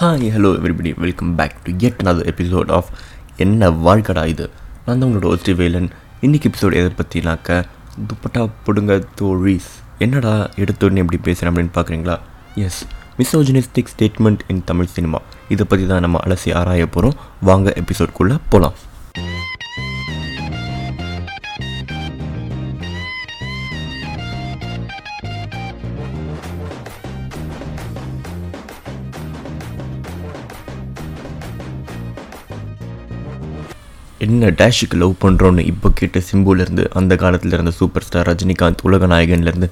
Hi hello everybody welcome back to yet another episode of என்ன வாழ்க்கடா இது? நான் தான் உங்களோட ஒஸ்டி வேலன். இன்னைக்கு எபிசோடு எதை பற்றினாக்க துப்பட்டா பிடுங்க தோழிஸ். என்னடா எடுத்தோடனே எப்படி பேசுகிறேன் அப்படின்னு பார்க்குறீங்களா as misogynistic statement in Tamil cinema இதை பற்றி தான் நம்ம அலசி ஆராய போகிறோம் வாங்க எபிசோட்குள்ளே போகலாம் என்ன டேஷுக்கு லவ் பண்ணுறோன்னு இப்போ கேட்ட சிம்புலேருந்து அந்த காலத்தில் இருந்த சூப்பர் ஸ்டார் ரஜினிகாந்த் உலக நாயகன்லேருந்து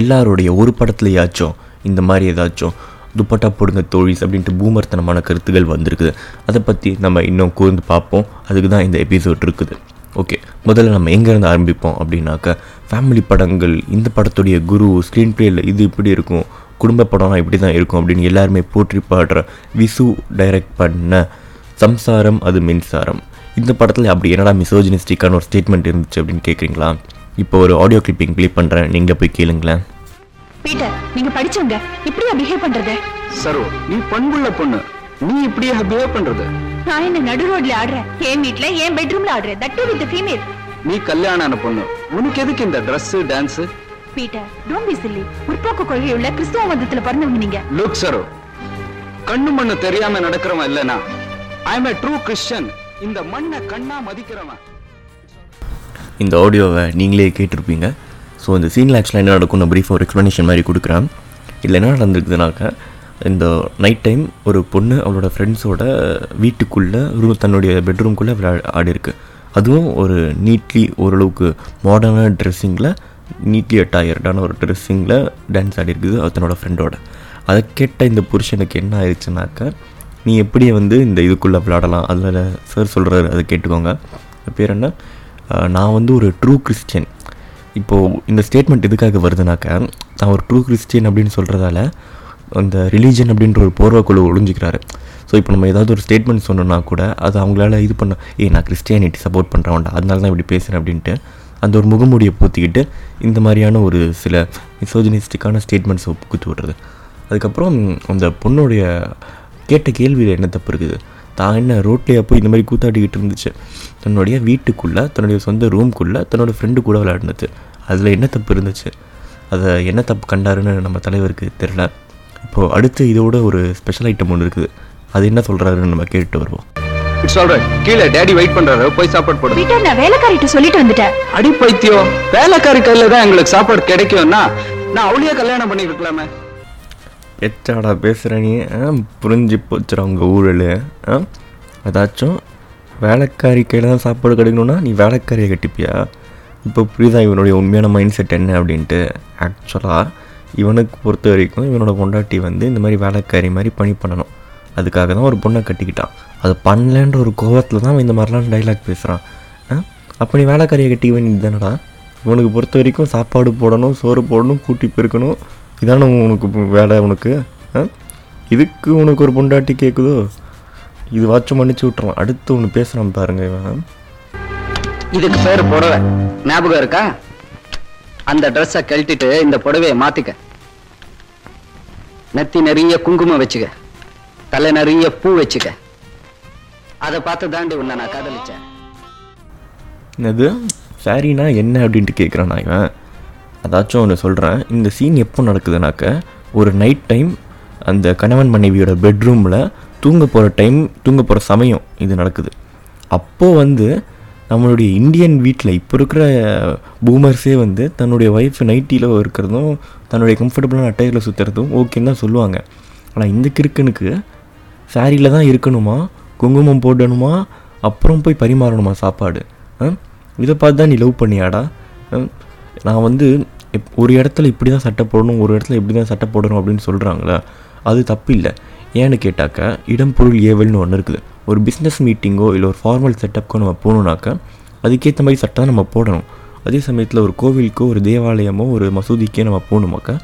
எல்லாருடைய ஒரு படத்துலையாச்சும் இந்த மாதிரி ஏதாச்சும் துப்பட்டா போடுங்க தோழிஸ் அப்படின்ட்டு பூமர்த்தனமான கருத்துகள் வந்திருக்குது. அதை பற்றி நம்ம இன்னும் கூர்ந்து பார்ப்போம். அதுக்கு தான் இந்த எபிசோட் இருக்குது. ஓகே முதல்ல நம்ம எங்கேருந்து ஆரம்பிப்போம் அப்படின்னாக்கா ஃபேமிலி படங்கள் இந்த படத்துடைய குரு ஸ்க்ரீன் பிளேயில் இது இப்படி இருக்கும் குடும்ப படம்லாம் இப்படி தான் இருக்கும் அப்படின்னு எல்லாருமே போற்றி பாடுற விசு டைரக்ட் பண்ண சம்சாரம் அது மின்சாரம். இந்த படத்தில் அப்படி என்னடா மிசோஜினிஸ்டிக்கான ஒரு ஸ்டேட்மெண்ட் இருந்துச்சு அப்படின்னு கேட்குறீங்களா இப்போ ஒரு ஆடியோ கிளிப்பிங் ப்ளே பண்ணுறேன் நீங்களே போய் கேளுங்களேன். பீட்டர் நீங்க படிச்சவங்க இப்படியா பிஹேவ் பண்றது? சரோ நீ பண்புள்ள பொண்ணு. நீ இப்படியே பிஹேவ் பண்றது? நான் என்ன நடு ரோட்ல ஆடுறேன்? என் வீட்ல என் பெட்ரூம்ல ஆடுறேன். தட் வித் ஃபீமேல் நீ கல்யாணம் ஆன பொண்ணு. உனக்கு எதுக்கு இந்த Dress dance Peter don't be silly முற்போக்கு கொள்கை உள்ள கிறிஸ்துவ மதத்துல பிறந்தவங்க நீங்க. லுக் சரோ கண்ணு மண்ணு தெரியாம நடக்கிறவன் இல்லனா. I am a true Christian இந்த மண்ணை கண்ணா மதிக்கிறவன். இந்த ஆடியோவை நீங்களே கேட்டிருப்பீங்க. ஸோ இந்த சீனில் ஆக்சுவலாக என்ன நடக்கும் நான் ப்ரீஃப் ஒரு எக்ஸ்ப்ளனேஷன் மாதிரி கொடுக்குறேன். இதில் என்ன நடந்திருக்குதுனாக்க இந்த நைட் டைம் ஒரு பொண்ணு அவளோட ஃப்ரெண்ட்ஸோட வீட்டுக்குள்ளே ரூம் தன்னுடைய பெட்ரூம்குள்ளே விளையா ஆடி இருக்கு அதுவும் ஒரு நீட்லி ஓரளவுக்கு மாடர்னான ட்ரெஸ்ஸிங்கில் நீட்லி அட்டாயர்டான ஒரு ட்ரெஸ்ஸிங்கில் டான்ஸ் ஆடி இருக்குது அது தன்னோட ஃப்ரெண்டோட அதை கேட்ட இந்த புருஷனுக்கு என்ன ஆயிடுச்சுனாக்க நீ எப்படி வந்து இந்த இதுக்குள்ளே விளாடலாம்? அதில் சார் சொல்கிறாரு அதை கேட்டுக்கோங்க. பேர் என்ன? நான் வந்து ஒரு ட்ரூ கிறிஸ்டியன் இப்போது இந்த ஸ்டேட்மெண்ட் எதுக்காக வருதுனாக்க நான் ஒரு ட்ரூ கிறிஸ்டியன் அப்படின்னு சொல்கிறதால அந்த ரிலீஜன் அப்படின்ற ஒரு போர்வைக்குழு ஒழிஞ்சிக்கிறாரு ஸோ இப்போ நம்ம ஏதாவது ஒரு ஸ்டேட்மெண்ட் சொன்னோம்னா கூட அது அவங்களால இது பண்ண ஏ நான் கிறிஸ்டியானிட்டி சப்போர்ட் பண்ணுறவன்டா அதனால தான் இப்படி பேசுகிறேன் அப்படின்ட்டு அந்த ஒரு முகமூடியை போத்திக்கிட்டு இந்த மாதிரியான ஒரு சில மிசோஜினிஸ்டிக்கான ஸ்டேட்மெண்ட்ஸை குத்து விட்றது. அதுக்கப்புறம் அந்த பொண்ணுடைய கேட்ட கேள்வியில் என்ன தப்பு இருக்குது? தான் என்ன ரோட்லேயே போய் இந்த மாதிரி கூத்தாடிக்கிட்டு இருந்துச்சு? தன்னுடைய வீட்டுக்குள்ளே தன்னுடைய சொந்த ரூம்குள்ளே தன்னோட ஃப்ரெண்டு கூட விளையாடுனது. அதில் என்ன தப்பு இருந்துச்சு? அதை என்ன தப்பு கண்டாருன்னு நம்ம தலைவருக்கு தெரில இப்போது அடுத்து இதோட ஒரு ஸ்பெஷல் ஐட்டம் ஒன்று இருக்குது. அது என்ன சொல்கிறாருன்னு நம்ம கேட்டு வருவோம். இட்ஸ் ஆல்ரைட் கீழே டேடி வெயிட் பண்றாரு. போய் சாப்பாடு போடு. நான் வேலைக்காரிட்ட சொல்லிட்டு வந்துட்டேன். அடி பைத்தியம். வேலைக்காரி கையில தான் எங்களுக்கு சாப்பாடு கிடைக்கும்னா நான் அவளையே கல்யாணம் பண்ணிருக்கலாமே எச்சாடா பேசுகிற நீ ஆ, புரிஞ்சு போச்சுடா உங்கள் ஊழல் ஆ? ஏதாச்சும் வேலைக்காரி கையில் தான் சாப்பாடு கிடைக்கணும்னா நீ வேலைக்காரியை கட்டிப்பியா? இப்போ புரியுதா இவனுடைய உண்மையான மைண்ட் செட் என்ன அப்படின்ட்டு? ஆக்சுவலாக இவனுக்கு பொறுத்த வரைக்கும் இவனோட பொண்டாட்டி வந்து இந்த மாதிரி வேலைக்காரி மாதிரி பணி பண்ணணும். அதுக்காக தான் ஒரு பொண்ணை கட்டிக்கிட்டான். அது பண்ணலன்ற ஒரு கோபத்தில் தான் அவன் இந்த மாதிரிலாம் டைலாக் பேசுகிறான் ஆ? அப்போ நீ வேலைக்காரியை கட்டிக்க வேண்டியது தானடா? இவனுக்கு பொறுத்த வரைக்கும் சாப்பாடு போடணும் சோறு போடணும் கூட்டி பெருக்கணும். இதான உனக்கு வேலை உனக்கு இதுக்கு உனக்கு ஒரு பொண்டாட்டி கேட்குதோ இது வாச்சும் மன்னிச்சு விட்றான் அடுத்து ஒன்று பேசுகிறான் பாருங்க இவன் இதுக்கு பேரு புடவை. ஞாபகம் இருக்கா? அந்த ட்ரெஸ்ஸை கழட்டிட்டு இந்த புடவைய மாத்திக்க. நெத்தி நிறைய குங்குமம் வச்சுக்க. தலை நிறைய பூ வச்சுக்க. அதை பார்த்து தாண்டி உன்னை நான் காதலிச்சேன். என்னது? சாரினா என்ன அப்படின்ட்டு கேட்குறான் நான் இவன்? அதாச்சும் ஒன்று சொல்கிறேன் இந்த சீன் எப்போ நடக்குதுனாக்க ஒரு நைட் டைம் அந்த கணவன் மனைவியோட பெட்ரூமில் தூங்க போகிற டைம் தூங்க போகிற சமயம் இது நடக்குது. அப்போது வந்து நம்மளுடைய இந்தியன் வீட்டில் இப்போ இருக்கிற பூமர்ஸே வந்து தன்னுடைய ஒய்ஃப் நைட்டியில் இருக்கிறதும் தன்னுடைய கம்ஃபர்டபுளான அட்டையில் சுற்றுறதும் ஓகேன்னு தான் சொல்லுவாங்க. ஆனால் இந்த கிறுக்கனுக்கு சாரியில் தான் இருக்கணுமா? குங்குமம் போடணுமா? அப்புறம் போய் பரிமாறணுமா சாப்பாடு? இதை பார்த்து தான் நீ லவ் பண்ணியாடா? நான் வந்து இப்- ஒரு இடத்துல இப்படி தான் சட்டை போடணும் ஒரு இடத்துல இப்படி தான் சட்டை போடணும் அப்படின்னு சொல்கிறாங்களே அது தப்பு இல்லை. ஏன்னு கேட்டாக்க இடம் பொருள் ஏவல்னு ஒன்று இருக்குது. ஒரு பிஸ்னஸ் மீட்டிங்கோ இல்லை ஒரு ஃபார்மல் செட்டப்க்கோ நம்ம போகணுன்னாக்கா அதுக்கேற்ற மாதிரி சட்டை தான் நம்ம போடணும். அதே சமயத்தில் ஒரு கோவிலுக்கோ ஒரு தேவாலயமோ ஒரு மசூதிக்கோ நம்ம போகணுமாக்க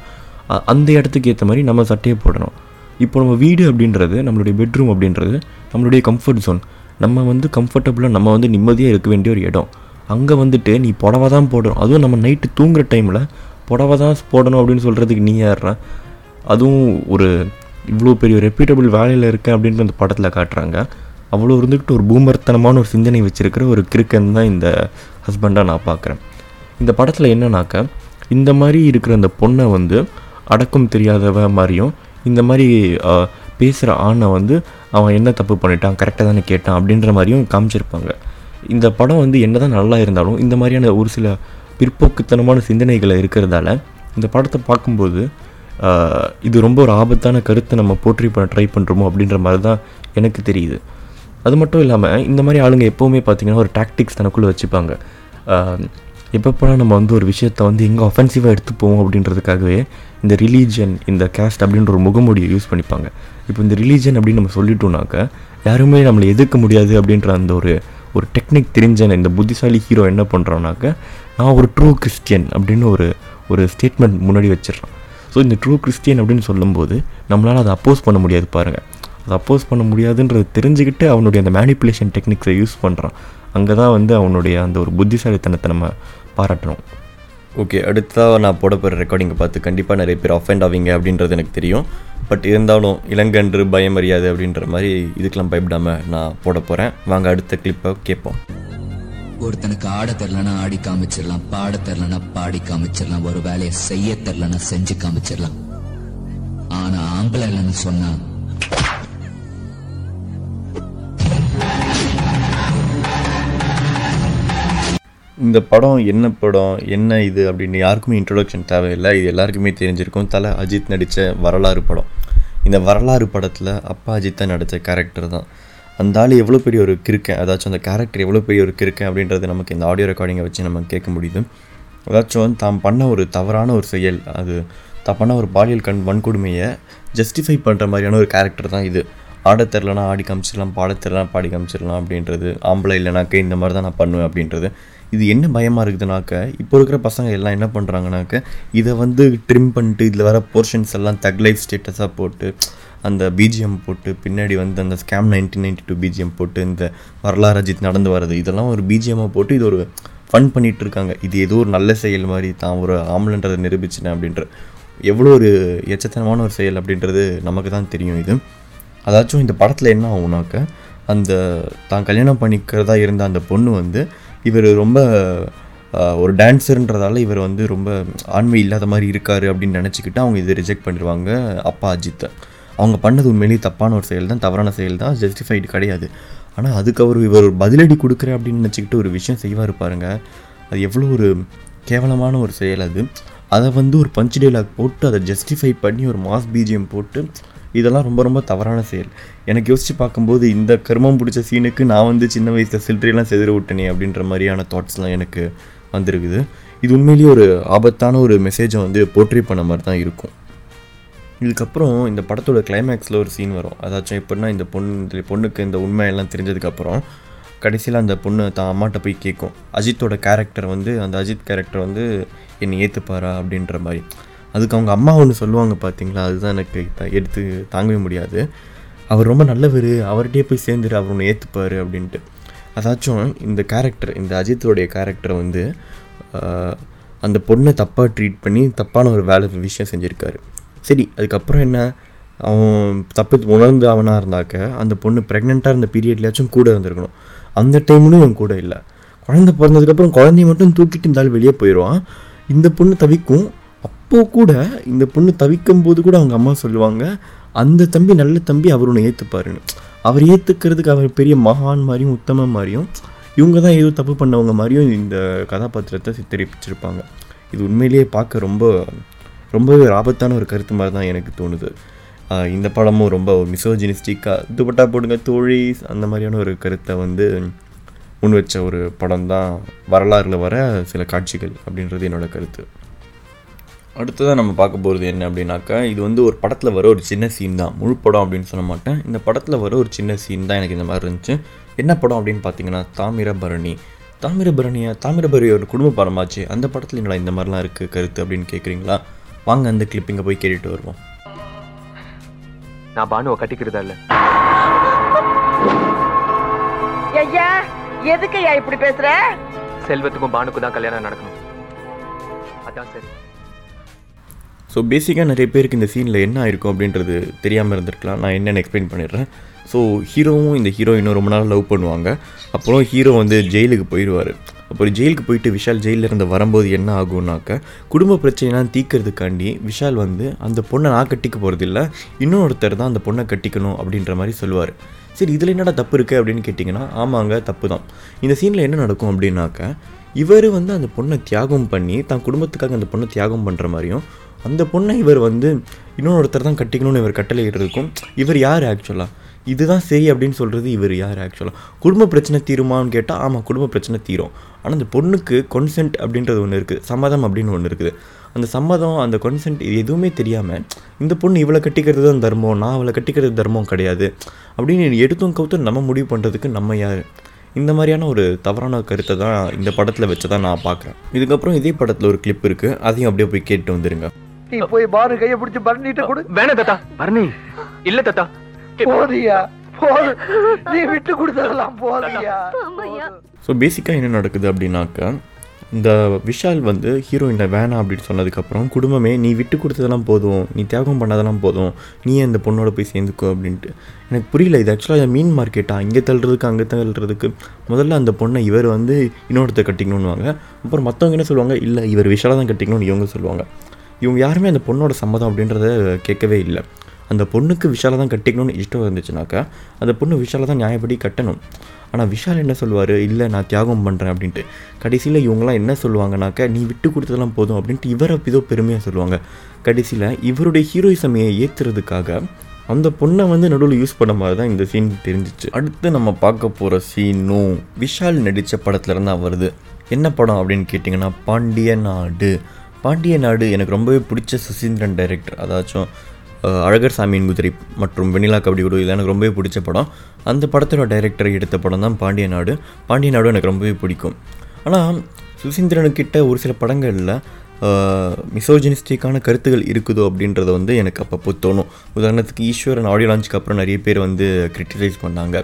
அ- அந்த இடத்துக்கு ஏற்ற மாதிரி நம்ம சட்டையை போடணும். இப்போ நம்ம வீடு அப்படின்றது நம்மளுடைய பெட்ரூம் அப்படின்றது நம்மளுடைய கம்ஃபர்ட் ஜோன் நம்ம வந்து கம்ஃபர்டபுளாக நம்ம வந்து நிம்மதியாக இருக்க வேண்டிய ஒரு இடம். அங்கே வந்துட்டு நீ புடவை தான் போடணும். அதுவும் நம்ம நைட்டு தூங்குற டைமில் புடவை தான் போடணும் அப்படின்னு சொல்கிறதுக்கு நீ யார்றா? அதுவும் ஒரு இவ்வளோ பெரிய ரெப்யூட்டபிள் வேலையில் இருக்கேன் அப்படின்ட்டு அந்த படத்தில் காட்டுறாங்க. அவ்வளோ இருந்துக்கிட்டு ஒரு பூமர்த்தனமான ஒரு சிந்தனை வச்சுருக்கிற ஒரு கிறுக்கன் தான் இந்த ஹஸ்பண்டாக நான் பார்க்குறேன். இந்த படத்தில் என்னன்னாக்க இந்த மாதிரி இருக்கிற அந்த பொண்ணை வந்து அடக்கம் தெரியாதவ மாதிரியும் இந்த மாதிரி பேசுகிற ஆணை வந்து அவன் என்ன தப்பு பண்ணிட்டான் கரெக்டாக தானே கேட்டான் அப்படின்ற மாதிரியும் காமிச்சிருப்பாங்க. இந்த படம் வந்து என்னதான் நல்லா இருந்தாலும் இந்த மாதிரியான ஒரு சில பிற்போக்குத்தனமான சிந்தனைகளை இருக்கிறதால இந்த படத்தை பார்க்கும்போது இது ரொம்ப ஒரு ஆபத்தான கருத்தை நம்ம போற்றி பண்ண ட்ரை பண்ணுறோமோ அப்படின்ற மாதிரி தான் எனக்கு தெரியுது. அது மட்டும் இல்லாமல் இந்த மாதிரி ஆளுங்க எப்போவுமே பார்த்தீங்கன்னா ஒரு டாக்டிக்ஸ் தனக்குள்ளே வச்சுப்பாங்க. எப்பப்போலாம் நம்ம வந்து ஒரு விஷயத்தை வந்து எங்கே ஒஃபென்சிவாக எடுத்துப்போம் அப்படின்றதுக்காகவே இந்த ரிலீஜன் இந்த கேஸ்ட் அப்படின்ற ஒரு முகமூடியை யூஸ் பண்ணிப்பாங்க. இப்போ இந்த ரிலீஜன் அப்படின்னு நம்ம சொல்லிட்டோம்னாக்க யாருமே நம்மளை எதிர்க்க முடியாது அப்படின்ற அந்த ஒரு ஒரு டெக்னிக் தெரிஞ்ச இந்த புத்திசாலி ஹீரோ என்ன பண்ணுறான்னாக்க நான் ஒரு ட்ரூ கிறிஸ்டியன் அப்படின்னு ஒரு ஒரு ஸ்டேட்மெண்ட் முன்னாடி வச்சிடறான். ஸோ இந்த ட்ரூ கிறிஸ்டியன் அப்படின்னு சொல்லும்போது நம்மளால் அதை அப்போஸ் பண்ண முடியாது பாருங்கள் அதை அப்போஸ் பண்ண முடியாதுன்றது தெரிஞ்சுக்கிட்டு அவனுடைய அந்த மேனிப்புலேஷன் டெக்னிக்ஸை யூஸ் பண்ணுறான் அங்கே தான் வந்து அவனுடைய அந்த ஒரு புத்திசாலித்தனத்தை நம்ம பாராட்டணும். ஓகே அடுத்ததாக நான் போட போகிற ரெக்கார்டிங்கை பார்த்து கண்டிப்பாக நிறைய பேர் அஃபெண்ட் ஆவீங்க அப்படின்றது எனக்கு தெரியும். பட் இருந்தாலும் இளங்கன்று பயமறியாது அப்படின்ற மாதிரி இதுக்கெல்லாம் பயப்படாமல் நான் போட போகிறேன் வாங்க அடுத்த கிளிப்பை கேட்போம். ஒருத்தனுக்கு ஆட தெரிலனா ஆடி காமிச்சிடலாம் பாட தெரிலனா பாடி காமிச்சிடலாம் ஒரு வேலையை செய்ய தெரிலனா செஞ்சு காமிச்சிடலாம். ஆனா ஆம்பளை இல்லைன்னு சொன்னா இந்த படம் என்ன படம் என்ன இது அப்படின்னு யாருக்குமே இன்ட்ரொடக்ஷன் தேவையில்லை. இது எல்லாருக்குமே தெரிஞ்சிருக்கும். தலை அஜித் நடித்த வரலாறு படம். இந்த வரலாறு படத்தில் அப்பா அஜித் தான் நடித்த கேரக்டர் தான். அந்த ஆள் எவ்வளோ பெரிய ஒரு கிறுக்கன்? அதாச்சும் அந்த கேரக்டர் எவ்வளோ பெரிய ஒரு கிறுக்கன் அப்படின்றது நமக்கு இந்த ஆடியோ ரெக்கார்டிங்கை வச்சு நம்ம கேட்க முடியுது. அதாச்சும் தாம் பண்ண ஒரு தவறான ஒரு செயல். அது தான் பண்ண ஒரு பாலியல் கண் வன்கொடுமையை ஜஸ்டிஃபை பண்ணுற மாதிரியான ஒரு கேரக்டர் தான் இது. ஆட தெரிலனா ஆடி காமிச்சிடலாம் பாட தெரிலனா பாடி காமிச்சிடலாம் அப்படின்றது ஆம்பளை இல்லைனாக்க இந்த மாதிரி தான் நான் பண்ணுவேன் அப்படின்றது. இது என்ன பயமாக இருக்குதுனாக்க இப்போ இருக்கிற பசங்க எல்லாம் என்ன பண்ணுறாங்கனாக்க இதை வந்து ட்ரிம் பண்ணிட்டு இதில் வர போர்ஷன்ஸ் எல்லாம் தக் லைஃப் ஸ்டேட்டஸாக போட்டு அந்த பிஜிஎம் போட்டு பின்னாடி வந்து அந்த scam nineteen ninety two BGM போட்டு இந்த வரலாறு அஜித் நடந்து வர்றது இதெல்லாம் ஒரு பிஜிஎம்மாக போட்டு இது ஒரு ஃபன் பண்ணிட்டு இருக்காங்க. இது ஏதோ ஒரு நல்ல செயல் மாதிரி தான் ஒரு ஆம்பளைன்றதை நிரூபிச்சினேன் அப்படின்ற எவ்வளோ ஒரு எச்சத்தனமான ஒரு செயல் அப்படின்றது நமக்கு தான் தெரியும் இது. அதாச்சும் இந்த படத்தில் என்ன ஆகுனாக்க அந்த தான் கல்யாணம் பண்ணிக்கிறதா இருந்த அந்த பொண்ணு வந்து இவர் ரொம்ப ஒரு டான்ஸருன்றதால இவர் வந்து ரொம்ப ஆண்மை இல்லாத மாதிரி இருக்கார் அப்படின்னு நினச்சிக்கிட்டு அவங்க இதை ரிஜெக்ட் பண்ணிடுவாங்க அப்பா அஜித்தை. அவங்க பண்ணது உண்மையிலேயே தப்பான ஒரு செயல் தான் தவறான செயல் தான் ஜஸ்டிஃபைடு கிடையாது. ஆனால் அதுக்கு அவர் இவர் ஒரு பதிலடி கொடுக்குறேன் அப்படின்னு நினச்சிக்கிட்டு ஒரு விஷயம் செய்வார் பாருங்க. அது எவ்வளோ ஒரு கேவலமான ஒரு செயல் அது. அதை வந்து ஒரு பஞ்ச் டைலாக் போட்டு அதை ஜஸ்டிஃபை பண்ணி ஒரு மாஸ் பீஜியம் போட்டு இதெல்லாம் ரொம்ப ரொம்ப தவறான செயல். எனக்கு யோசித்து பார்க்கும்போது இந்த கர்மம் பிடிச்ச சீனுக்கு நான் வந்து சின்ன வயசில் சில்லறையெல்லாம் செதிர விட்டனே அப்படின்ற மாதிரியான தாட்ஸ்லாம் எனக்கு வந்திருக்குது. இது உண்மையிலேயே ஒரு ஆபத்தான ஒரு மெசேஜை வந்து போர்ட்ரே பண்ண மாதிரி தான் இருக்கும். இதுக்கப்புறம் இந்த படத்தோட கிளைமேக்ஸில் ஒரு சீன் வரும். அதாச்சும் எப்படின்னா இந்த பொண்ணு இந்த பொண்ணுக்கு இந்த உண்மையெல்லாம் தெரிஞ்சதுக்கப்புறம் கடைசியில் அந்த பொண்ணு தான் அம்மாட்ட போய் கேட்கும் அஜித்தோட கேரக்டர் வந்து அந்த அஜித் கேரக்டர் வந்து என்னை ஏற்றுப்பாரா அப்படின்ற மாதிரி. அதுக்கு அவங்க அம்மா ஒன்று சொல்லுவாங்க பார்த்தீங்களா அதுதான் எனக்கு த- எடுத்து தாங்கவே முடியாது. அவர் ரொம்ப நல்லவர் அவர்கிட்டயே போய் சேர்ந்துரு அவர் ஒன்று ஏற்றுப்பார் அப்படின்ட்டு. அதாச்சும் இந்த கேரக்டர் இந்த அஜித்தோடைய கேரக்டரை வந்து அந்த பொண்ணை தப்பாக ட்ரீட் பண்ணி தப்பான ஒரு வேலை விஷயம் செஞ்சுருக்காரு. சரி அதுக்கப்புறம் என்ன? அவன் தப்பு உணர்ந்து அவனாக இருந்தாக்க அந்த பொண்ணு ப்ரெக்னெண்ட்டாக இருந்த பீரியட்லையாச்சும் கூட இருந்திருக்கணும். அந்த டைம்லையும் அவன் கூட இல்லை. குழந்தை பிறந்ததுக்கப்புறம் குழந்தைய மட்டும் தூக்கிட்டு இருந்தாலும் வெளியே போயிடுவான் இந்த பொண்ணு தவிக்கும் அப்போது கூட இந்த பொண்ணு தவிக்கும் போது கூட அவங்க அம்மா சொல்லுவாங்க அந்த தம்பி நல்ல தம்பி அவர் ஒன்று ஏற்றுப்பாருன்னு அவர் ஏற்றுக்கிறதுக்கு அவர் பெரிய மகான் மாதிரியும் உத்தம மாதிரியும் இவங்க தான் ஏதோ தப்பு பண்ணவங்க மாதிரியும் இந்த கதாபாத்திரத்தை சித்தரிப்பிச்சிருப்பாங்க இது உண்மையிலேயே பார்க்க ரொம்ப ரொம்பவே ஒரு ஆபத்தான ஒரு கருத்து மாதிரி தான் எனக்கு தோணுது. இந்த படமும் ரொம்ப மிசோஜினிஸ்டிக்காக துப்பட்டா போடுங்க தோழி அந்த மாதிரியான ஒரு கருத்தை வந்து முன் வச்ச ஒரு படம் தான் வரலாறுல வர சில காட்சிகள் அப்படின்றது என்னோட கருத்து. அடுத்ததாக நம்ம பார்க்க போகிறது என்ன அப்படின்னாக்கா இது வந்து ஒரு படத்தில் வர ஒரு சின்ன சீன் தான். முழு படம் அப்படின்னு சொல்ல மாட்டேன். இந்த படத்தில் வர ஒரு சின்ன சீன் தான் எனக்கு இந்த மாதிரி இருந்துச்சு. என்ன படம் அப்படின்னு பார்த்தீங்கன்னா தாமிரபரணி தாமிரபரணியா தாமிரபரணி ஒரு குடும்ப படமாச்சு அந்த படத்தில் என்னடா இந்த மாதிரிலாம் இருக்குது கருத்து அப்படின்னு கேட்குறீங்களா வாங்க அந்த கிளிப்பிங்கை போய் கேட்டுட்டு வருவோம். நான் பானுவை கட்டிக்கிறதா இல்ல? ஐயா எதுக்குய்யா இப்படி பேசுற? செல்வத்துக்கும் பானுக்கும் தான் கல்யாணம் நடக்கணும். அதான் சரி. ஸோ பேசிக்காக நிறைய பேருக்கு இந்த சீனில் என்ன ஆயிருக்கும் அப்படின்றது தெரியாமல் இருந்திருக்கலாம். நான் என்னென்னு எக்ஸ்பிளைன் பண்ணிடுறேன். ஸோ ஹீரோவும் இந்த ஹீரோயினும் ரொம்ப நாள் லவ் பண்ணுவாங்க. அப்புறம் ஹீரோ வந்து ஜெயிலுக்கு போயிடுவார் அப்புறம் ஜெயிலுக்கு போயிட்டு விஷால் ஜெயிலில் இருந்து வரும்போது என்ன ஆகும்னாக்க குடும்ப பிரச்சனைலாம் தீக்கிறதுக்காண்டி விஷால் வந்து அந்த பொண்ணை நான் கட்டிக்க போகிறதில்ல இன்னொருத்தர் தான் அந்த பொண்ணை கட்டிக்கணும் அப்படின்ற மாதிரி சொல்லுவார். சரி இதில் என்னடா தப்பு இருக்குது அப்படின்னு கேட்டிங்கன்னா ஆமாங்க தப்பு தான் இந்த சீனில் என்ன நடக்கும் அப்படின்னாக்க இவர் வந்து அந்த பொண்ணை தியாகம் பண்ணி தன் குடும்பத்துக்காக அந்த பொண்ணை தியாகம் பண்ணுற மாதிரியும் அந்த பொண்ணை இவர் வந்து இன்னொருத்தர் தான் கட்டிக்கணும்னு இவர் கட்டளையிடுறதுக்கும் இவர் யார் ஆக்சுவலாக இதுதான் சரி அப்படின்னு சொல்கிறது இவர் யார் ஆக்சுவலாக குடும்ப பிரச்சனை தீருமான்னு கேட்டால் ஆமாம் குடும்ப பிரச்சனை தீரும். ஆனால் அந்த பொண்ணுக்கு கொன்சென்ட் அப்படின்றது ஒன்று இருக்குது சம்மதம் அப்படின்னு ஒன்று இருக்குது. அந்த சம்மதம் அந்த கொன்சென்ட் எதுவுமே தெரியாமல் இந்த பொண்ணு இவளை கட்டிக்கிறது தான் தர்மம் நான் அவளை கட்டிக்கிறது தர்மம் கிடையாது அப்படின்னு எடுத்தும் கவுத்தும் நம்ம முடிவு பண்ணுறதுக்கு நம்ம யார்? இந்த மாதிரியான ஒரு தவறான கருத்தை தான் இந்த படத்தில் வச்சு தான் நான் பார்க்குறேன். இதுக்கப்புறம் இதே படத்தில் ஒரு கிளிப் இருக்குது அதையும் அப்படியே போய் கேட்டு வந்துருங்க. நீ போய் பாரு கைய பிடிச்சு பரணிட்ட கொடு. வேணாம் தாத்தா. பரணி. இல்ல தாத்தா. போதியா போது. நீ விட்டு கொடுத்ததெல்லாம் போதியா ஸோ பேசிக்காக என்ன நடக்குது அப்படின்னாக்கா இந்த விஷால் வந்து ஹீரோயினை வேணாம் அப்படின்னு சொன்னதுக்கப்புறம் குடும்பமே நீ விட்டு கொடுத்ததெல்லாம் போதும். நீ தியாகம் பண்ணதெல்லாம் போதும். நீ அந்த இந்த பொண்ணோட போய் சேர்ந்துக்கோ அப்படின்ட்டு. எனக்கு புரியல இது ஆக்சுவலாக மீன் மார்க்கெட்டா? இங்கே தள்ளுறதுக்கு அங்கே தள்ளுறதுக்கு. முதல்ல அந்த பொண்ணை இவர் வந்து இன்னொருத்த கட்டிக்கணும்னுவாங்க. அப்புறம் மற்றவங்க என்ன சொல்லுவாங்க? இல்லை இவர் விஷாலை தான் கட்டிக்கணும்னு இவங்க சொல்லுவாங்க. இவங்க யாருமே அந்த பொண்ணோட சம்மதம் அப்படின்றத கேட்கவே இல்லை. அந்த பொண்ணுக்கு விஷாலை தான் கட்டிக்கணும்னு இஷ்டம் இருந்துச்சுனாக்கா அந்த பொண்ணு விஷாலை தான் நியாயப்படி கட்டணும். ஆனால் விஷால் என்ன சொல்லுவார்? இல்லை நான் தியாகம் பண்ணுறேன் அப்படின்ட்டு. கடைசியில் இவங்களாம் என்ன சொல்லுவாங்கனாக்கா நீ விட்டு கொடுத்ததெல்லாம் போதும் அப்படின்ட்டு இவரை ஏதோ பெருமையாக சொல்லுவாங்க. கடைசியில் இவருடைய ஹீரோயிசமையை ஏற்றுறதுக்காக அந்த பொண்ணை வந்து நடுவில் யூஸ் பண்ண மாதிரி தான் இந்த சீன் தெரிஞ்சிச்சு. அடுத்து நம்ம பார்க்க போகிற சீனும் விஷால் நடித்த படத்துலேருந்து தான் வருது. என்ன படம் அப்படின்னு கேட்டிங்கன்னா பாண்டிய நாடு பாண்டிய நாடு எனக்கு ரொம்பவே பிடிச்ச சுசீந்திரன் டைரக்டர் அதாச்சும் அழகர் சாமியின் குதிரை மற்றும் வெண்ணிலா கபடி குடு இது எனக்கு ரொம்பவே பிடிச்ச படம். அந்த படத்தோட டைரக்டர் எடுத்த படம் தான் பாண்டிய நாடு. பாண்டிய நாடு எனக்கு ரொம்பவே பிடிக்கும். ஆனால் சுசீந்திரனுக்கிட்ட ஒரு சில படங்களில் மிசோஜினிஸ்டிக்கான கருத்துகள் இருக்குதோ அப்படின்றத வந்து எனக்கு அப்பப்போ தோணும். உதாரணத்துக்கு ஈஸ்வரன் ஆடியோ லான்ச்சுக்கு அப்புறம் நிறைய பேர் வந்து கிரிட்டிசைஸ் பண்ணாங்க.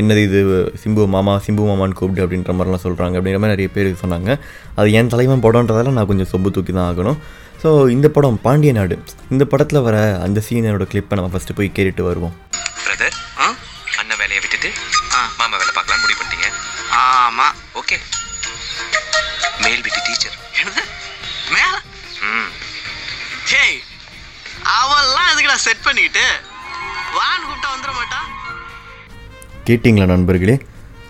என்னது இது சிம்பு மாமா சிம்பு மாமான்னு கூப்பிடு அப்படின்ற மாதிரிலாம் சொல்கிறாங்க அப்படின்ற மாதிரி நிறைய பேர் சொன்னாங்க. அது என் தலைவன் படம்ன்றதால நான் கொஞ்சம் சொப்பு தூக்கி தான் ஆகணும். ஸோ இந்த படம் பாண்டிய நாடு. இந்த படத்தில் வர அந்த சீனோட கிளிப்பை நம்ம ஃபஸ்ட்டு போய் கேட்டுட்டு வருவோம். பிரதர் அண்ணன் வேலையை விட்டுட்டு மாமா வேலை பார்க்கலாம் முடிவு பண்ணிட்டீங்க? ஆமா. ஓகே மேல் வீட்டு டீச்சர் என்னது? மேல? ம். ஹேய் அவெல்லாம் எதுக்குடா செட் பண்ணிக்கிட்டு? வான்னு கூப்பிட்டா வந்துட மாட்டான் கேட்டிங்களா நண்பர்களே?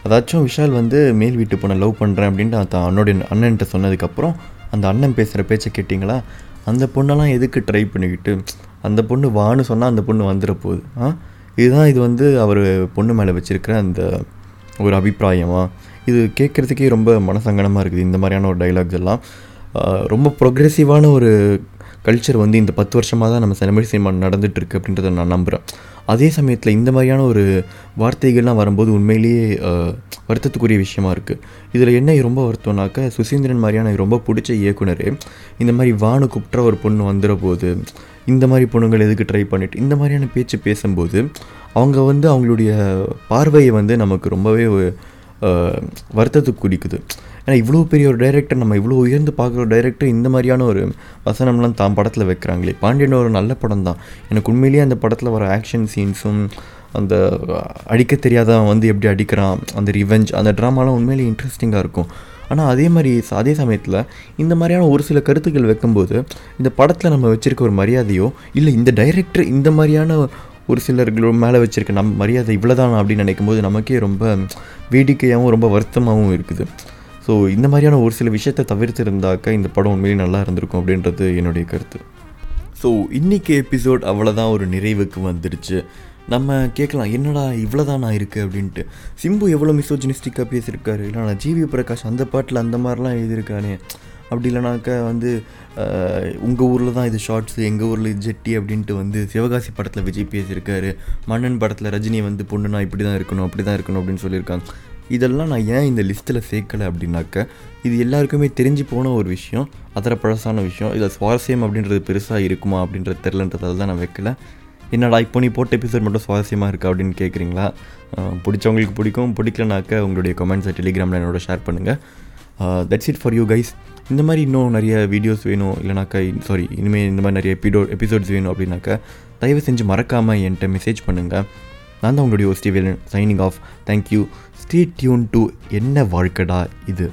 அதாச்சும் விஷால் வந்து மேல் வீட்டு பொண்ணை லவ் பண்ணுறேன் அப்படின்ட்டு அந்த அண்ணனுடைய அண்ணன்ட்ட சொன்னதுக்கப்புறம் அந்த அண்ணன் பேசுகிற பேச்சை கேட்டிங்களா? அந்த பொண்ணெல்லாம் எதுக்கு ட்ரை பண்ணிக்கிட்டு அந்த பொண்ணு வான்னு சொன்னால் அந்த பொண்ணு வந்துட போகுது. ஆ? இதுதான் இது வந்து அவர் பொண்ணு மேலே வச்சுருக்கிற அந்த ஒரு அபிப்பிராயமாக இது கேட்குறதுக்கே ரொம்ப மனசங்கடமாக இருக்குது இந்த மாதிரியான ஒரு டைலாக்ஸ் எல்லாம். ரொம்ப ப்ரொக்ரெசிவான ஒரு கல்ச்சர் வந்து இந்த பத்து வருஷமாக தான் நம்ம தமிழ் சினிமா நடந்துகிட்ருக்கு அப்படின்றத நான் நம்புகிறேன் அதே சமயத்தில் இந்த மாதிரியான ஒரு வார்த்தைகள்லாம் வரும்போது உண்மையிலேயே வருத்தத்துக்குரிய விஷயமா இருக்குது இதில் என்ன ரொம்ப வருத்தம்னாக்க சுசீந்திரன் மாதிரியான ரொம்ப பிடிச்ச இயக்குனர் இந்த மாதிரி வானு கூப்பிட்ற ஒரு பொண்ணு வந்துட போது இந்த மாதிரி பொண்ணுங்கள் எதுக்கு ட்ரை பண்ணிட்டு இந்த மாதிரியான பேச்சு பேசும்போது அவங்க வந்து அவங்களுடைய பார்வையை வந்து நமக்கு ரொம்பவே வருத்தத்துக்கு குறிக்குது ஏன்னா இவ்வளோ பெரிய ஒரு டைரக்டர் நம்ம இவ்வளோ உயர்ந்து பார்க்குற ஒரு டைரக்டர் இந்த மாதிரியான ஒரு வசனம்லாம் தான் படத்தில் வைக்கிறாங்களே. பாண்டியன் ஒரு நல்ல படம் தான் எனக்கு உண்மையிலேயே அந்த படத்தில் வர ஆக்ஷன் சீன்ஸும் அந்த அடிக்க தெரியாதவன் வந்து எப்படி அடிக்கிறான் அந்த ரிவெஞ்ச் அந்த ட்ராமாலாம் உண்மையிலேயே இன்ட்ரெஸ்டிங்காக இருக்கும். ஆனால் அதே மாதிரி அதே சமயத்தில் இந்த மாதிரியான ஒரு சில கருத்துக்கள் வைக்கும்போது இந்த படத்தில் நம்ம வச்சுருக்க ஒரு மரியாதையோ இல்லை இந்த டைரக்டர் இந்த மாதிரியான ஒரு சிலர்கள் மேலே வச்சுருக்க நம்ம மரியாதை இவ்வளோதான் அப்படின்னு நினைக்கும்போது நமக்கே ரொம்ப வேடிக்கையாகவும் ரொம்ப வருத்தமாகவும் இருக்குது. ஸோ இந்த மாதிரியான ஒரு சில விஷயத்தை தவிர்த்து இருந்தாக்க இந்த படம் உண்மையிலேயே நல்லா இருந்திருக்கும் அப்படின்றது என்னுடைய கருத்து. ஸோ இன்றைக்கி எபிசோட் அவ்வளோதான் ஒரு நிறைவுக்கு வந்துடுச்சு. நம்ம கேட்கலாம் என்னடா இவ்வளோதானா இருக்குது அப்படின்ட்டு. சிம்பு எவ்வளோ மிசோஜினிஸ்டிக்காக பேசியிருக்காரு? இல்லைனா ஜிவி பிரகாஷ் அந்த பாட்டில் அந்த மாதிரிலாம் எழுதியிருக்கானே. அப்படி இல்லைனாக்கா வந்து உங்கள் ஊரில் தான் இது ஷார்ட்ஸு எங்கள் ஊரில் இது ஜெட்டி அப்படின்ட்டு வந்து சிவகாசி படத்தில் விஜய் பேசியிருக்காரு. மன்னன் படத்தில் ரஜினி வந்து பொண்ணுனா இப்படி தான் இருக்கணும் அப்படி தான் இருக்கணும் அப்படின்னு சொல்லியிருக்காங்க. இதெல்லாம் நான் ஏன் இந்த லிஸ்ட்டில் சேர்க்கலை அப்படின்னாக்க இது எல்லாருக்குமே தெரிஞ்சு போன ஒரு விஷயம் அதர பழசான விஷயம் இதில் சுவாரஸ்யம் அப்படின்றது பெருசாக இருக்குமா அப்படின்றது தெரிலன்றதால தான் நான் வைக்கல. என்னடா இப்போ நீ போட்ட எபிசோட் மட்டும் சுவாரஸ்யமாக இருக்கா அப்படின்னு கேட்குறீங்களா பிடிச்சவங்களுக்கு பிடிக்கும் பிடிக்கலனாக்க உங்களுடைய கமெண்ட்ஸை டெலிகிராமில் என்னோட ஷேர் பண்ணுங்கள் that's it for you guys இந்த மாதிரி இன்னும் நிறைய வீடியோஸ் வேணும் இல்லைனாக்கா சாரி இனிமேல் இந்த மாதிரி நிறைய எபிடோ எபிசோட்ஸ் வேணும் அப்படின்னாக்கா தயவு செஞ்சு மறக்காமல் என்கிட்ட மெசேஜ் பண்ணுங்கள் நான் தான் உங்களுடைய ஓஸ்டிவேலன் signing off thank you stay tuned to என்ன வாழ்க்கடா இது?